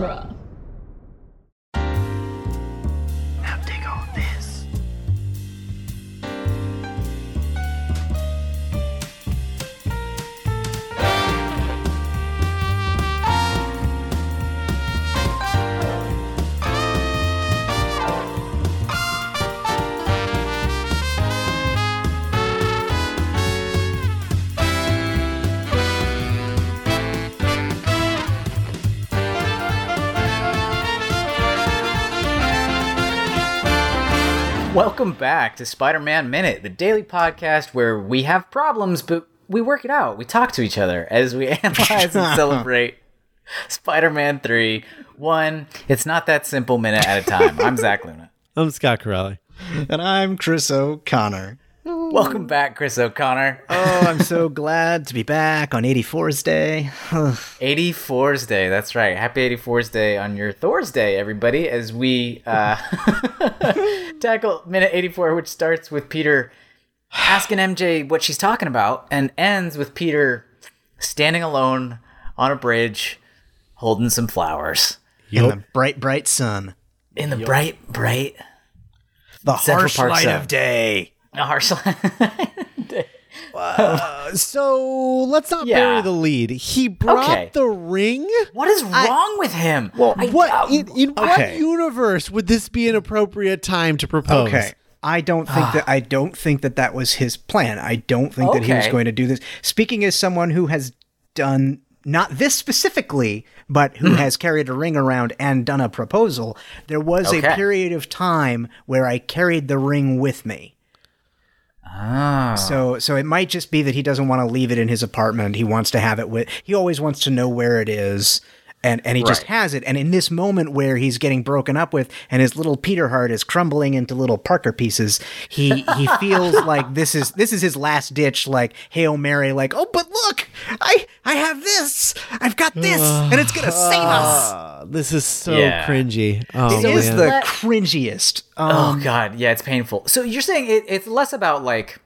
genre. Welcome back to Spider Man Minute, the daily podcast where we have problems, but we work it out. We talk to each other as we analyze and celebrate Spider Man 3. One, it's not that simple minute at a time. I'm Zach Luna. I'm Scott Corelli. And I'm Chris O'Connor. Welcome back, Chris O'Connor. Oh, I'm so glad to be back on 84's Day. 84's Day, that's right. Happy 84's Day on your Thor's Day, everybody, as we uh, tackle minute 84, which starts with Peter asking MJ what she's talking about and ends with Peter standing alone on a bridge holding some flowers In the bright, bright sun. in the bright, bright, The Central harsh Park light sun. of day. The harsh So let's not Yeah. bury the lead. He brought Okay. the ring. What is wrong with him? Well, I- what uh, in, in what universe would this be an appropriate time to propose? Okay. I don't think that I don't think that that was his plan. I don't think that he was going to do this. Speaking as someone who has done not this specifically, but who has carried a ring around and done a proposal, there was Okay. a period of time where I carried the ring with me. Ah. So so it might just be that he doesn't want to leave it in his apartment. He wants to have it with he always wants to know where it is. And and he just has it. And in this moment where he's getting broken up with and his little Peter heart is crumbling into little Parker pieces, he he feels like this is this is his last ditch like Hail Mary like, "Oh, but look. I I have this. I've got this and it's going to save us." This is so Yeah. cringy. Oh, It is man. the Let- cringiest. Oh Um, god, yeah, it's painful. So you're saying it, it's less about like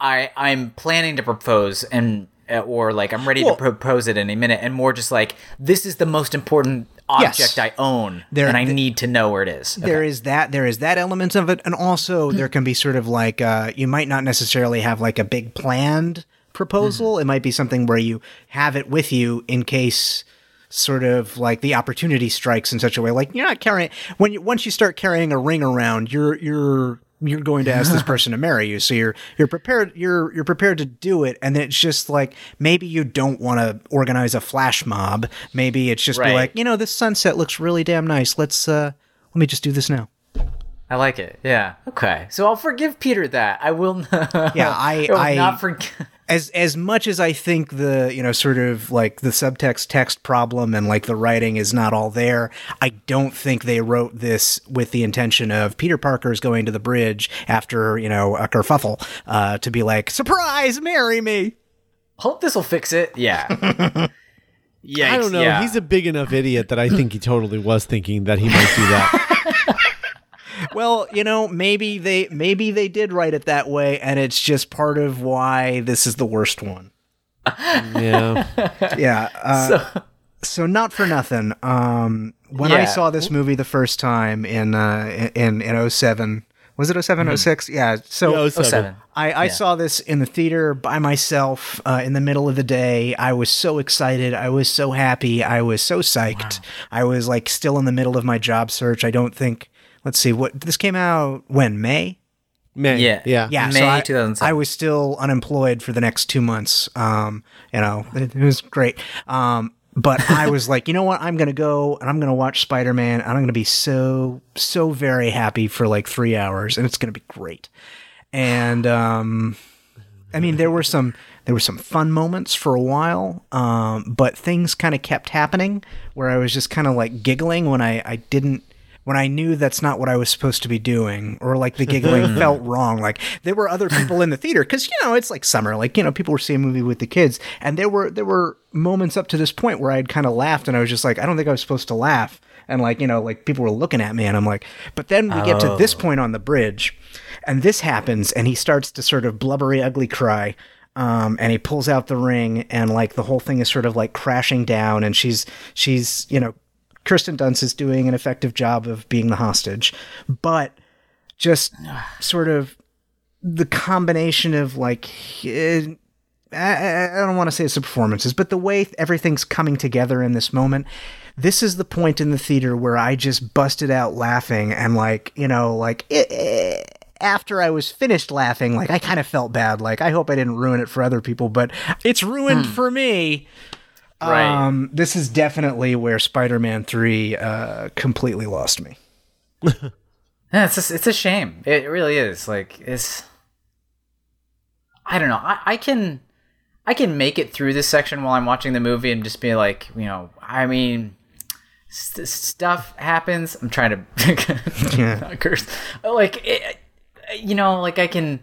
I I'm planning to propose and Uh, or like I'm ready Well- to propose it in a minute, and more just like this is the most important Yes. object I own, There- and I th- need to know where it is. There is that there is that element of it and also hmm. there can be sort of like uh you might not necessarily have like a big planned proposal. Hmm. It might be something where you have it with you in case sort of like the opportunity strikes in such a way. Like you're not carrying when you once you start carrying a ring around you're you're you're going to ask this person to marry you so you're you're prepared you're you're prepared to do it and it's just like maybe you don't want to organize a flash mob maybe it's just be Right. like you know this sunset looks really damn nice let's uh let me just do this now I like it. Yeah. Okay. So I'll forgive Peter that. I will. Yeah, I- will I- not forgive. as as much as I think the you know sort of like the subtext text problem and like the writing is not all there, I don't think they wrote this with the intention of Peter Parker's going to the bridge after you know a kerfuffle uh, to be like surprise, marry me. Hope this will fix it. Yeah. Yikes, I don't know. Yeah. He's a big enough idiot that I think he totally was thinking that he might do that. Well, you know, maybe they maybe they did write it that way, and it's just part of why this is the worst one. yeah. Yeah. Uh, So- so not for nothing. Um, when I saw this movie the first time in uh, in in 07, was it 07, 06? Yeah. So Yeah, 07. 07. I, I saw this in the theater by myself uh, in the middle of the day. I was so excited. I was so happy. I was so psyched. I was like still in the middle of my job search. I don't think. Let's see what this came out when May. May. Yeah. Yeah. Yeah, May so I, 2007. I was still unemployed for the next two months. Um, you know, it, it was great. Um, but I was like, you know what? I'm gonna go and I'm gonna watch Spider Man, and I'm gonna be so so very happy for like three hours, and it's gonna be great. And um, I mean, there were some there were some fun moments for a while, um, but things kind of kept happening where I was just kind of like giggling when I I didn't when I knew that's not what I was supposed to be doing, or like the giggling felt wrong. Like there were other people in the theater because you know it's like summer, like you know people were seeing a movie with the kids, and there were there were moments up to this point where I'd kind of laughed, and I was just like, I don't think I was supposed to laugh, and like you know like people were looking at me, and I'm like, but then we get to this point on the bridge, and this happens, and he starts to sort of blubbery ugly cry. Um, and he pulls out the ring, and like the whole thing is sort of like crashing down, and she's she's you know Kirsten Dunst is doing an effective job of being the hostage, but just sort of the combination of like eh, I, I don't want to say it's the performances, but the way everything's coming together in this moment. This is the point in the theater where I just busted out laughing and like you know like it, eh, after I was finished laughing, like I kind of felt bad. Like I hope I didn't ruin it for other people, but it's ruined for me. Right. Um, this is definitely where Spider-Man Three uh, completely lost me. Yeah, it's just, it's a shame. It really is. Like it's I don't know. I, I can I can make it through this section while I'm watching the movie and just be like, you know, I mean st- stuff happens. I'm trying to not curse. Like it, you know, like I can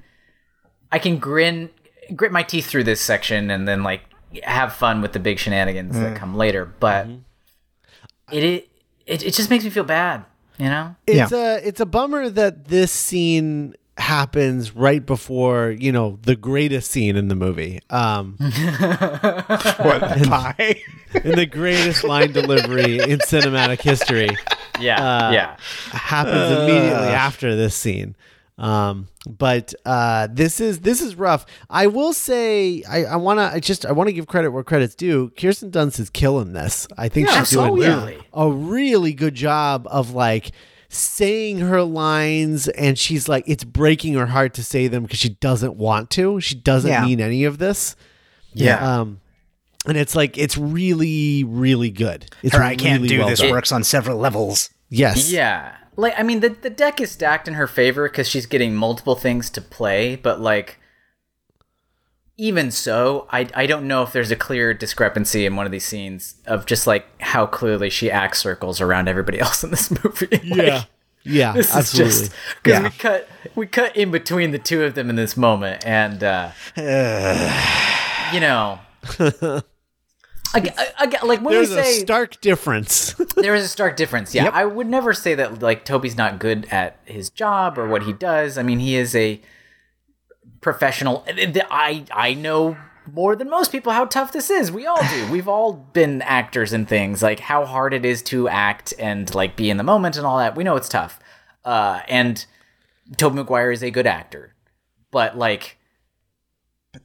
I can grin grit my teeth through this section and then like have fun with the big shenanigans that come later, but it, it it it just makes me feel bad, you know? It's a it's a bummer that this scene happens right before you know the greatest scene in the movie. Um, What pie? in the greatest line delivery in cinematic history Yeah. Uh, yeah. happens immediately after this scene. Um, but uh, this is this is rough. I will say I, I want to I just I want to give credit where credit's due. Kirsten Dunst is killing this. I think Yeah, she's doing absolutely. a really good job of like saying her lines and she's like it's breaking her heart to say them because she doesn't want to. She doesn't Yeah. mean any of this. Yeah. Um and it's like it's really really good. It's Her I can't do well this done. works on several levels. Yes. Yeah. Like I mean the the deck is stacked in her favor cuz she's getting multiple things to play, but like even so, I I don't know if there's a clear discrepancy in one of these scenes of just like how clearly she acts circles around everybody else in this movie. Like, Yeah. Yeah. This absolutely. is just because Yeah. we cut we cut in between the two of them in this moment, and uh, you know, I, get- I, I, like when There's we a say stark difference. there is a stark difference. Yeah, I would never say that like Tobey's not good at his job or what he does. I mean, he is a professional. I I know more than most people how tough this is. We all do. We've all been actors and things like how hard it is to act and like be in the moment and all that. We know it's tough. Uh, and Tobey Maguire is a good actor, but like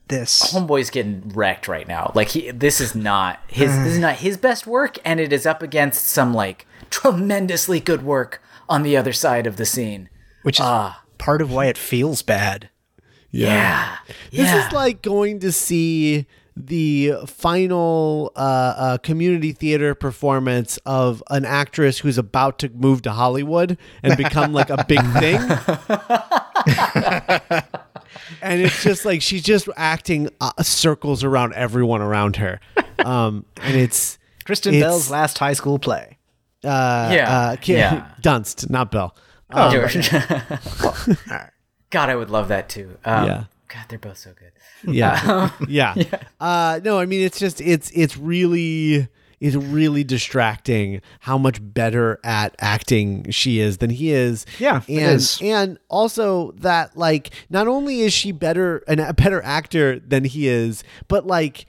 This homeboy's getting wrecked right now. Like he, this is not his. this is not his best work, and it is up against some like tremendously good work on the other side of the scene. which is part of why it feels bad. Yeah, This yeah. is like going to see the final uh, uh, community theater performance of an actress who's about to move to Hollywood and become like a big thing. and it's just like she's just acting uh, circles around everyone around her. Um, and it's Kristen It's- Bell's last high school play. uh, Yeah, uh, Ki- yeah. Dunst, not Bell. George. God, I would love that too. Um, Yeah. God, they're both so good. yeah yeah uh no i mean it's just it's it's really it's really distracting how much better at acting she is than he is Yeah, and is. and also that like not only is she better an, a better actor than he is but like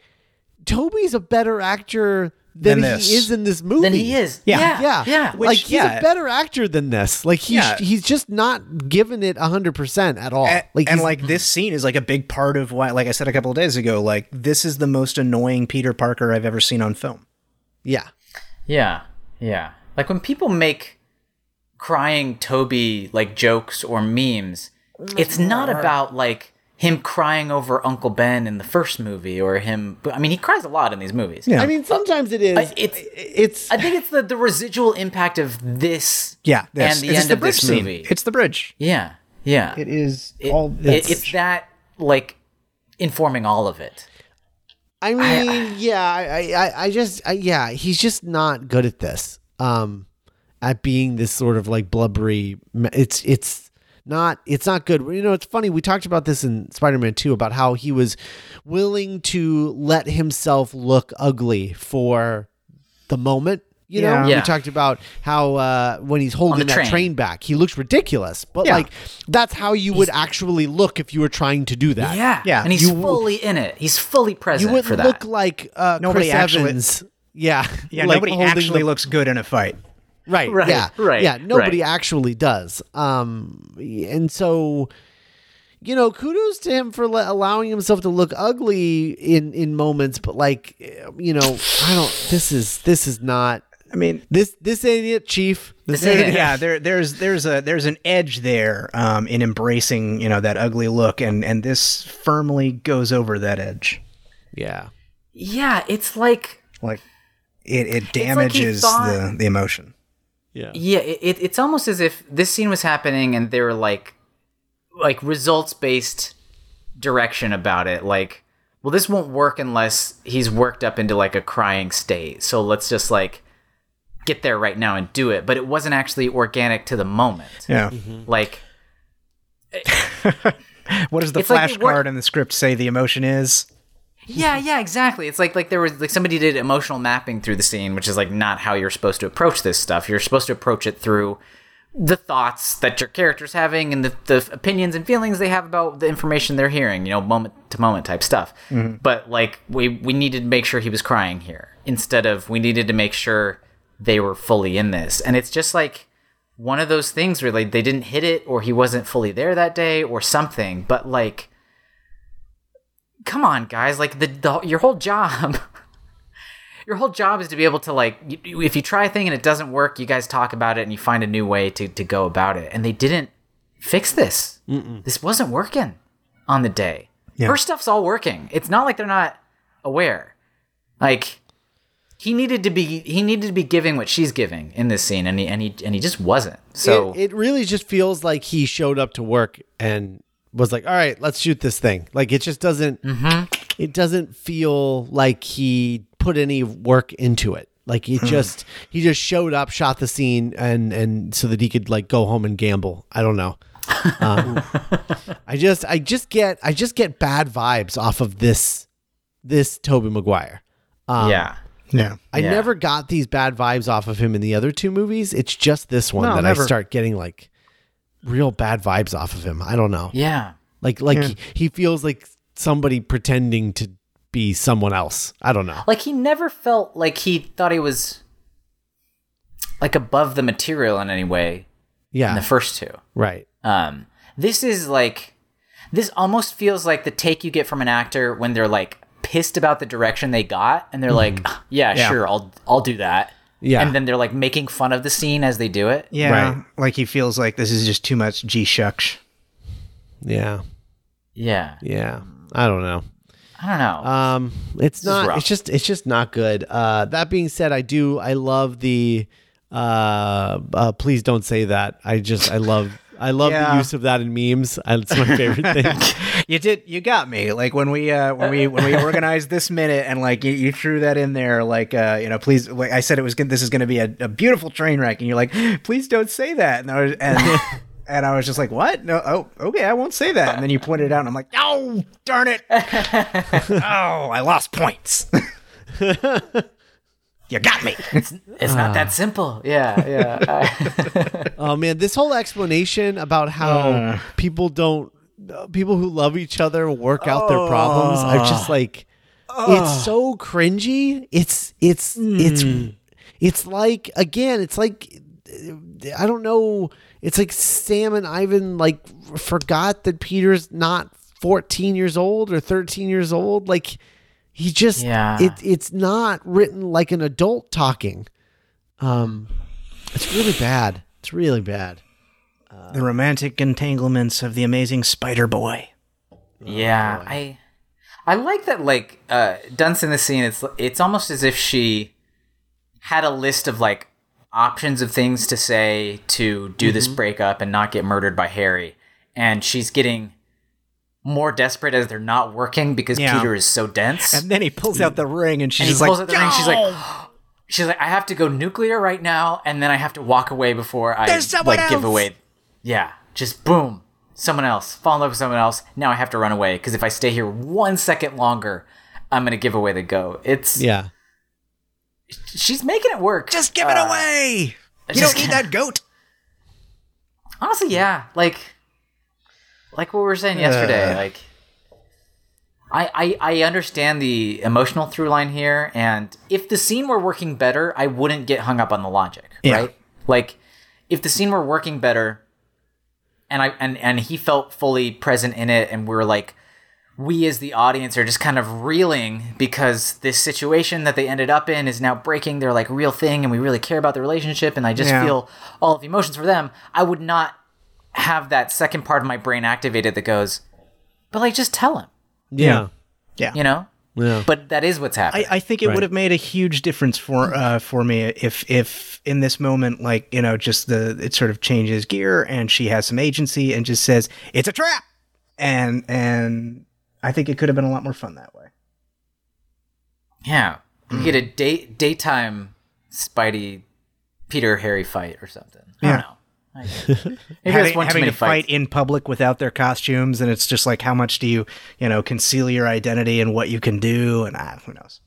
tobey's a better actor than, Than he is in this movie Then he is. Yeah. Yeah, yeah, yeah. like he's yeah. a better actor than this. Like he's Yeah. he's just not giving it hundred percent at all. A- like and like this scene is like a big part of why like I said a couple of days ago, like this is the most annoying Peter Parker I've ever seen on film. Yeah, Yeah, yeah. Like when people make crying Tobey like jokes or memes, it's not about like him crying over Uncle Ben in the first movie or him. I mean, he cries a lot in these movies. Yeah. I mean sometimes it is. I- it's- it's I think it's the, the residual impact of this. Yeah, this. and the It's end the of bridge this scene. movie. It's the bridge. yeah, yeah. It is It- all it- it's that like informing all of it. I mean, yeah, I, I, I just, I, yeah, he's just not good at this. Um, at being this sort of like blubbery. It's, it's not, it's not good. You know, it's funny. We talked about this in Spider-Man Two about how he was willing to let himself look ugly for the moment. You know, Yeah. we talked about how uh, when he's holding the that train. train back, he looks ridiculous. But Yeah. like, that's how you would actually look if you were trying to do that. Yeah, Yeah. And he's You- fully in it. He's fully present. you present wouldn't for that. look like uh, Nobody Chris actually- Evans yeah, Yeah, like nobody actually the- looks good in a fight. Right. Right, Yeah. right, Yeah. Nobody right. actually does. Um, and so, you know, kudos to him for le- allowing himself to look ugly in in moments. But like, you know, I don't. This is this is not. I mean, This this ain't it, Chief. This, This ain't ain't it. it. yeah, there, there's there's a there's an edge there um, in embracing you know that ugly look, and and this firmly goes over that edge. Yeah. Yeah, it's like Like it, it like damages thought- the the emotion. Yeah. Yeah, it, it, it's almost as if this scene was happening and they were like, like results based direction about it. Like, well, this won't work unless he's worked up into like a crying state. So let's just like get there right now and do it. But it wasn't actually organic to the moment. Yeah. Mm-hmm. Like, What does the It's like they work- flashcard in the script say the emotion is? yeah, yeah, exactly. It's like like there was like somebody did emotional mapping through the scene, which is like not how you're supposed to approach this stuff. You're supposed to approach it through the thoughts that your character's having and the, the opinions and feelings they have about the information they're hearing, you know, moment to moment type stuff. Mm-hmm. But like we we needed to make sure he was crying here instead of we needed to make sure they were fully in this. And it's just like one of those things where like they didn't hit it or he wasn't fully there that day or something, but like come on guys, like the, the your whole job your whole job is to be able to like if you try a thing and it doesn't work you guys talk about it and you find a new way to, to go about it. And they didn't fix this. This wasn't working on the day. Yeah. her stuff's all working. It's not like they're not aware. Like he needed to be he needed to be giving what she's giving in this scene and he and he and he just wasn't so it, it really just feels like he showed up to work and was like, "All right, let's shoot this thing." Like it just doesn't. Mm-hmm. It doesn't feel like he put any work into it. Like Hmm. he just he just showed up, shot the scene, and and so that he could like go home and gamble. I don't know. Um, I just I just get I just get bad vibes off of this this Tobey Maguire. Um, yeah Yeah. I Yeah. never got these bad vibes off of him in the other two movies. It's just this one No, that never. I start getting like real bad vibes off of him. I don't know. yeah Like like he, he feels like somebody pretending to be someone else. I don't know. like he never felt like he thought he was like above the material in any way Yeah. in the first two right. Um, this is like, this almost feels like the take you get from an actor when they're like pissed about the direction they got, and they're like, yeah, Yeah. sure, I'll I'll do that. Yeah. and then they're like making fun of the scene as they do it. Yeah. Right. Like he feels like this is just too much G shucks. Yeah. Yeah, Yeah. I don't know. I don't know. Um, it's is not. It's just. It's just not good. Uh, that being said, I do. I love the. Uh, uh, please don't say that. I just. I love. I love the use of that in memes. It's my favorite thing. You did. You got me. Like when we uh, when we when we organized this minute and like you, you threw that in there. Like uh, you know, please. Like I said, it was good. This is going to be a, a beautiful train wreck, and you're like, please don't say that. And I was and. And I was just like, "What? No, oh, okay, I won't say that." And then you pointed it out, and I'm like, "Oh, darn it! oh, I lost points. You got me." it's not that ah. simple. Yeah, yeah. Oh man, this whole explanation about how Uh. people don't, people who love each other work out their problems. I'm just ah. like, it's so ah. cringy. It's it's it's hmm. it's like again, it's like I don't know. It's like Sam and Ivan like forgot that Peter's not 14 years old or 13 years old. Like he just Yeah. it it's not written like an adult talking. Um, it's really bad. It's really bad. the romantic entanglements of the amazing Spider Boy. yeah, I I like that. Like uh, Dunst in the scene, it's it's almost as if she had a list of like options of things to say to do this breakup and not get murdered by Harry, and she's getting more desperate as they're not working because Yeah. Peter is so dense. And then he pulls out the ring, and she's and he just pulls like, ring. She's like, she's like, I have to go nuclear right now, and then I have to walk away before I like give away. Yeah, just boom, someone else. Fall in love with someone else. Now I have to run away because if I stay here one second longer, I'm gonna give away the go. It's Yeah. she's making it work. just give it Uh, away. You don't need that goat. honestly, yeah, like like what we were saying yesterday, Uh. like I, I, I understand the emotional through line here, and if the scene were working better, I wouldn't get hung up on the logic, Yeah. right? Like, if the scene were working better, and I and and he felt fully present in it, and we're like, we as the audience are just kind of reeling because this situation that they ended up in is now breaking their like real thing, and we really care about the relationship, and I just Yeah. feel all of the emotions for them. I would not have that second part of my brain activated that goes, but like, just tell him, Yeah. Yeah. you know. Yeah. But that is what's happening. I, I think it Right. would have made a huge difference for uh, for me if if in this moment, like you know, just the it sort of changes gear and she has some agency and just says it's a trap, and and I think it could have been a lot more fun that way. yeah, you get a day daytime Spidey Peter Harry fight or something. I Yeah. Don't know. I- Maybe that's having having many to fight in public without their costumes, and it's just like how much do you you know conceal your identity and what you can do, and ah, who knows,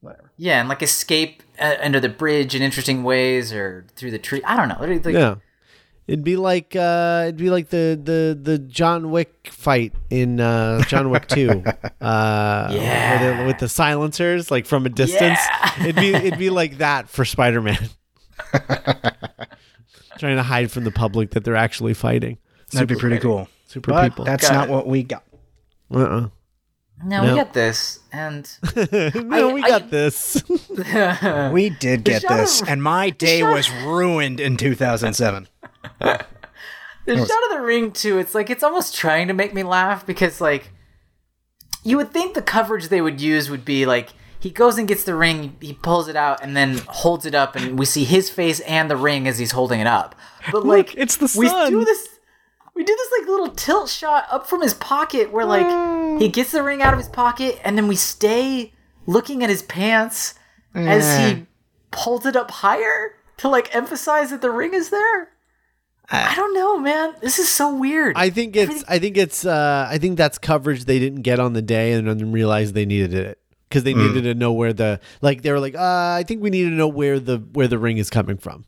whatever. Yeah, and like escape uh, under the bridge in interesting ways or through the tree. I don't know. Like, Yeah. It'd be like uh it'd be like the the the John Wick fight in uh John Wick 2. Uh Yeah. with, the, with the silencers like from a distance. Yeah. It'd be it'd be like that for Spider-Man. Trying to hide from the public that they're actually fighting. That'd be pretty cool. Super But people. that's Got not it. what we got. Uh-uh. No, No. we got this, and no, I- we I- got this. We did get shot this, of- and my day shot- was ruined in 2007. the shot of the ring too. It's like it's almost trying to make me laugh because like you would think the coverage they would use would be like he goes and gets the ring, he pulls it out, and then holds it up, and we see his face and the ring as he's holding it up. But like it's the sun. we do this. We do this like little tilt shot up from his pocket where like he gets the ring out of his pocket and then we stay looking at his pants as he pulls it up higher to like emphasize that the ring is there. I don't know, man. This is so weird. I think it's I think it's uh I think that's coverage they didn't get on the day and then realized they needed it because they needed to know where the like they were like uh I think we need to know where the where the ring is coming from.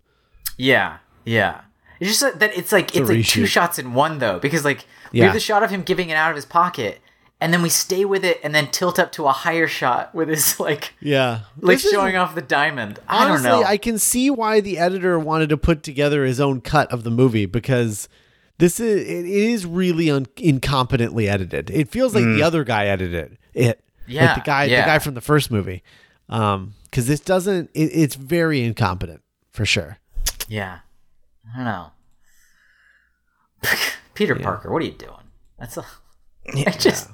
Yeah, yeah. It's just that- that it's like a it's like two shots in one though, because like we Yeah. have the shot of him giving it out of his pocket, and then we stay with it, and then tilt up to a higher shot with his like Yeah, like This is- showing off the diamond. I Honestly, don't know. I can see why the editor wanted to put together his own cut of the movie because this is it is really un- incompetently edited. It feels like the other guy edited it. Yeah, like the guy yeah. the guy from the first movie. Um, because this doesn't. It, it's very incompetent for sure. yeah, I don't know. Peter Parker, what are you doing? That's a. I just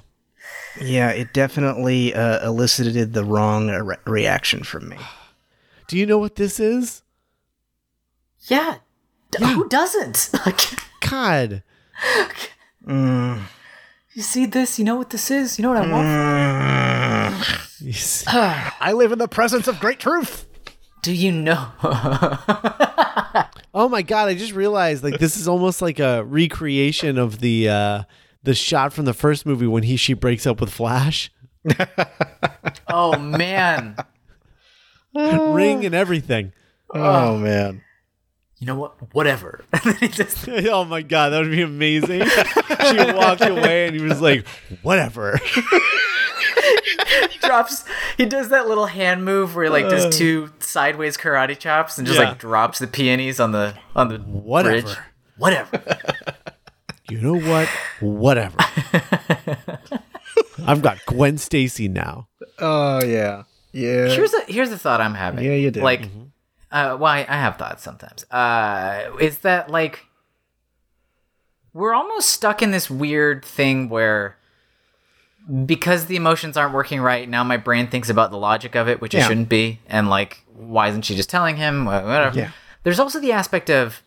Yeah, it definitely uh, elicited the wrong uh, re- reaction from me. Do you know what this is? yeah. D- Who doesn't? Like, God. You see this? You know what this is? You know what I want? You I live in the presence of great truth. Do you know? Oh my god! I just realized like this is almost like a recreation of the uh the shot from the first movie when he she breaks up with Flash, oh man. ring and everything. Oh man. You know what? Whatever. And then he just oh my god, that would be amazing. she walked away and he was like, "Whatever." He drops he does that little hand move where he like does uh. two sideways karate chops and just Yeah. like drops the peonies on the on the Whatever. bridge. Whatever. you know what? Whatever. I've got Gwen Stacy now. Oh yeah. Yeah. here's a here's a thought I'm having. Yeah, you do. Like mm-hmm. Uh why I have thoughts sometimes. Uh is that like we're almost stuck in this weird thing where because the emotions aren't working right now my brain thinks about the logic of it which it shouldn't be and like why isn't she just telling him whatever Yeah. there's also the aspect of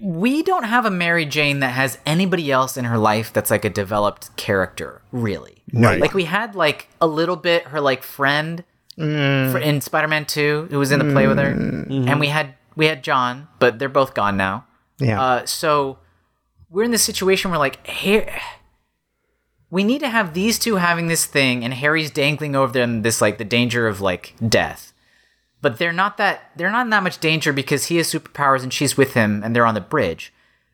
we don't have a mary jane that has anybody else in her life that's like a developed character really Right. like we had like a little bit her like friend fr- in spider-man 2 who was in the play with her. And we had we had john but they're both gone now. Yeah. uh, so we're in this situation where like here we need to have these two having this thing and harry's dangling over them this like the danger of like death. But they're not that they're not in that much danger because he has superpowers and she's with him and they're on the bridge.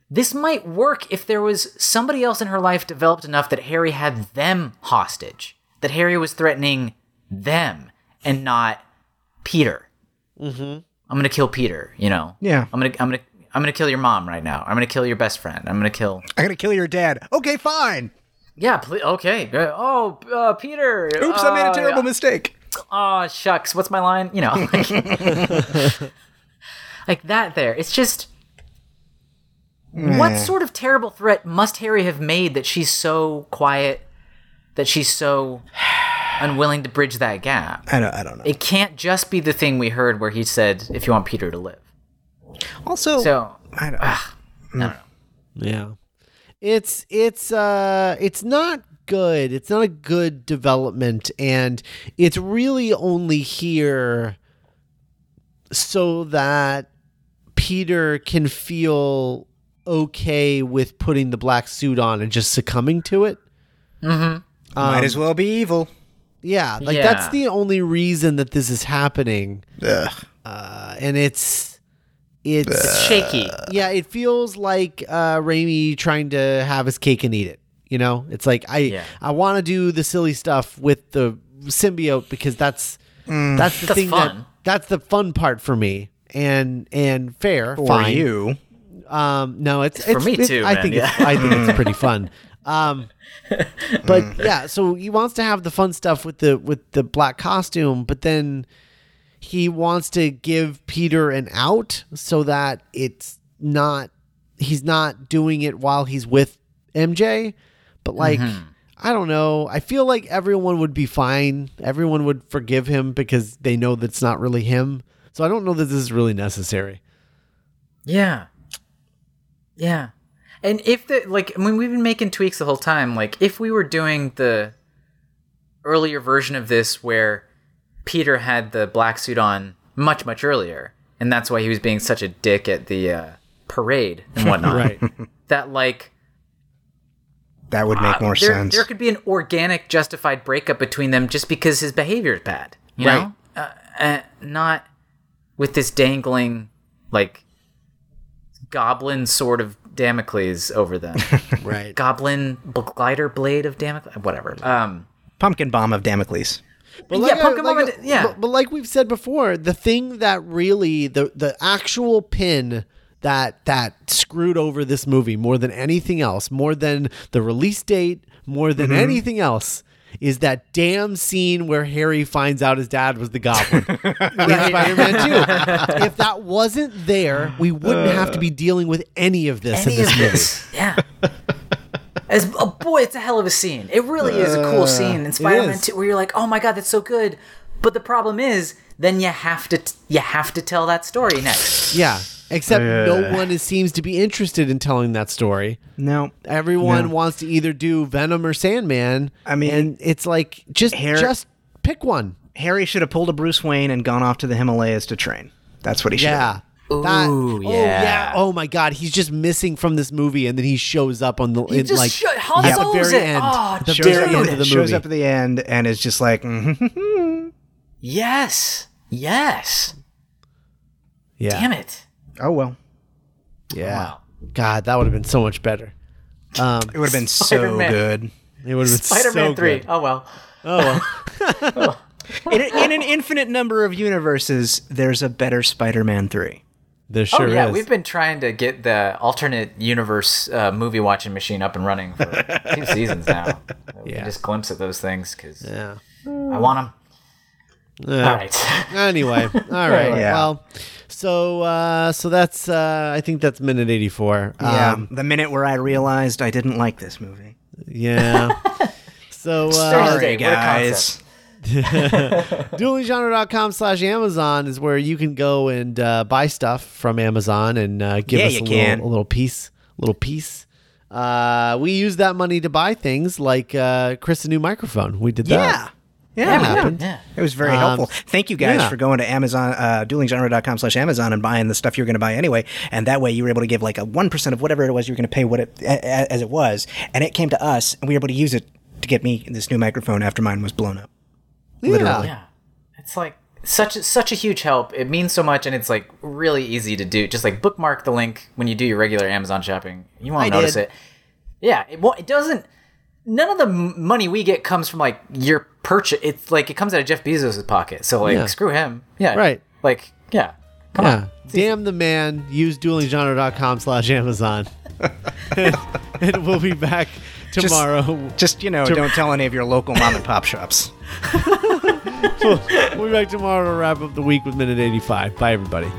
This might work if there was somebody else in her life developed enough that Harry had them hostage, that Harry was threatening them and not Peter. Mm-hmm. I'm gonna kill Peter. You know. Yeah. I'm gonna I'm gonna I'm gonna kill your mom right now. I'm gonna kill your best friend. I'm gonna kill. I'm gonna kill your dad. Okay, fine. Yeah. Pl- okay. Uh, Oh, uh, Peter. Oops, I made a terrible mistake. Oh shucks. What's my line? You know. Like, like that. There. It's just. What sort of terrible threat must Harry have made that she's so quiet, that she's so unwilling to bridge that gap? I don't. I don't know. It can't just be the thing we heard where he said, "If you want Peter to live." also, So I don't. Know. Yeah. It's it's uh it's not good. It's not a good development and it's really only here so that Peter can feel okay with putting the black suit on and just succumbing to it. Mhm. Might as well be evil. Yeah, like Yeah. that's the only reason that this is happening. Ugh. Uh, and it's it's shaky. yeah, it feels like uh Raimi trying to have his cake and eat it. You know, it's like I Yeah. I want to do the silly stuff with the symbiote because that's that's the That's thing that that's the fun part for me. And and fair, For fine. you. Um, no, it's, For it's me it's- too, I man, think yeah. it's, I think it's pretty fun. Um, but yeah, so he wants to have the fun stuff with the with the black costume, but then he wants to give Peter an out so that it's not he's not doing it while he's with MJ. But like, I don't know. I feel like everyone would be fine. Everyone would forgive him because they know that's not really him. So I don't know that this is really necessary. Yeah. Yeah. And if the like I mean we've been making tweaks the whole time, like if we were doing the earlier version of this where Peter had the black suit on much, much earlier, and that's why he was being such a dick at the uh, parade and whatnot. Right. That like That would make more there, sense. there could be an organic, justified breakup between them just because his behavior is bad. You Right. know, uh, uh, not with this dangling like goblin sort of Damocles over them. right. goblin glider blade of Damocles, whatever. Um, Pumpkin bomb of Damocles. But Yeah, Pumpkin Moment- yeah. But, but like we've said before, the thing that really the the actual pin that that screwed over this movie more than anything else, more than the release date, more than Mm-hmm. anything else. Is that damn scene where Harry finds out his dad was the goblin in Spider-Man 2? If that wasn't there, we wouldn't have to be dealing with any of this any in this of movie. this, yeah. As oh boy, it's a hell of a scene. It really is a cool uh, scene in Spider-Man 2 where you're like, "Oh my god, that's so good." But the problem is, then you have to t- you have to tell that story next. Yeah, except no one is, seems to be interested in telling that story. No. Everyone No. wants to either do Venom or Sandman. I mean- and it's like just Har- just pick one. Harry should have pulled a Bruce Wayne and gone off to the Himalayas to train. That's what he should Yeah. have. That- Ooh, Oh yeah. yeah. Oh my God. He's just missing from this movie, and then he shows up on the He in, just like sho- Han at the very it. end. Oh, the dude. very end of the movie. shows up at the end and is just like. Yes, yes. yeah. Damn it. Oh well. Yeah. Wow. God, that would have been so much better. Um, It would have been so Spider-Man. good. it would have been Spider-Man so three. good. Oh well. Oh well. In, in an infinite number of universes, there's a better Spider-Man three. There sure oh yeah, is. we've been trying to get the alternate universe uh, movie watching machine up and running for two seasons now. We Yeah. just glimpse at those things because yeah. I want them. Yeah. All right. Anyway, all right. Yeah. Well, so uh, so that's uh, I think that's minute eighty four. Yeah. Um, the minute where I realized I didn't like this movie. yeah. So uh, Sorry. Sorry, what a guys. duelinggenre.com slash Amazon is where you can go and uh, buy stuff from Amazon and uh, give Yeah, us a can. little, a little piece, little piece. Uh, we use that money to buy things like uh, Chris a new microphone. We did that. Yeah. that. Yeah, That yeah. happened. Yeah. It was very Um, helpful. Thank you guys yeah. for going to Amazon, uh, duelinggenre.com slash Amazon and buying the stuff you were going to buy anyway. And that way you were able to give like a 1% of whatever it was you were going to pay what it, a, a- as it was. And it came to us and we were able to use it to get me this new microphone after mine was blown up. Literally. Yeah. It's like such such a huge help. It means so much, and it's like really easy to do. Just like bookmark the link when you do your regular Amazon shopping. You won't I notice did. it. Yeah, it, well, it doesn't. None of the money we get comes from like your purchase. It's like it comes out of Jeff Bezos' pocket. So like, Yeah. screw him. Yeah, Right. Like, yeah. Come yeah. on. Damn the man. Use duelinggenre.com slash Amazon. and, and we'll be back tomorrow. Just you know, don't tell any of your local mom and pop shops. we'll be back tomorrow to wrap up the week with minute 85. Bye, everybody.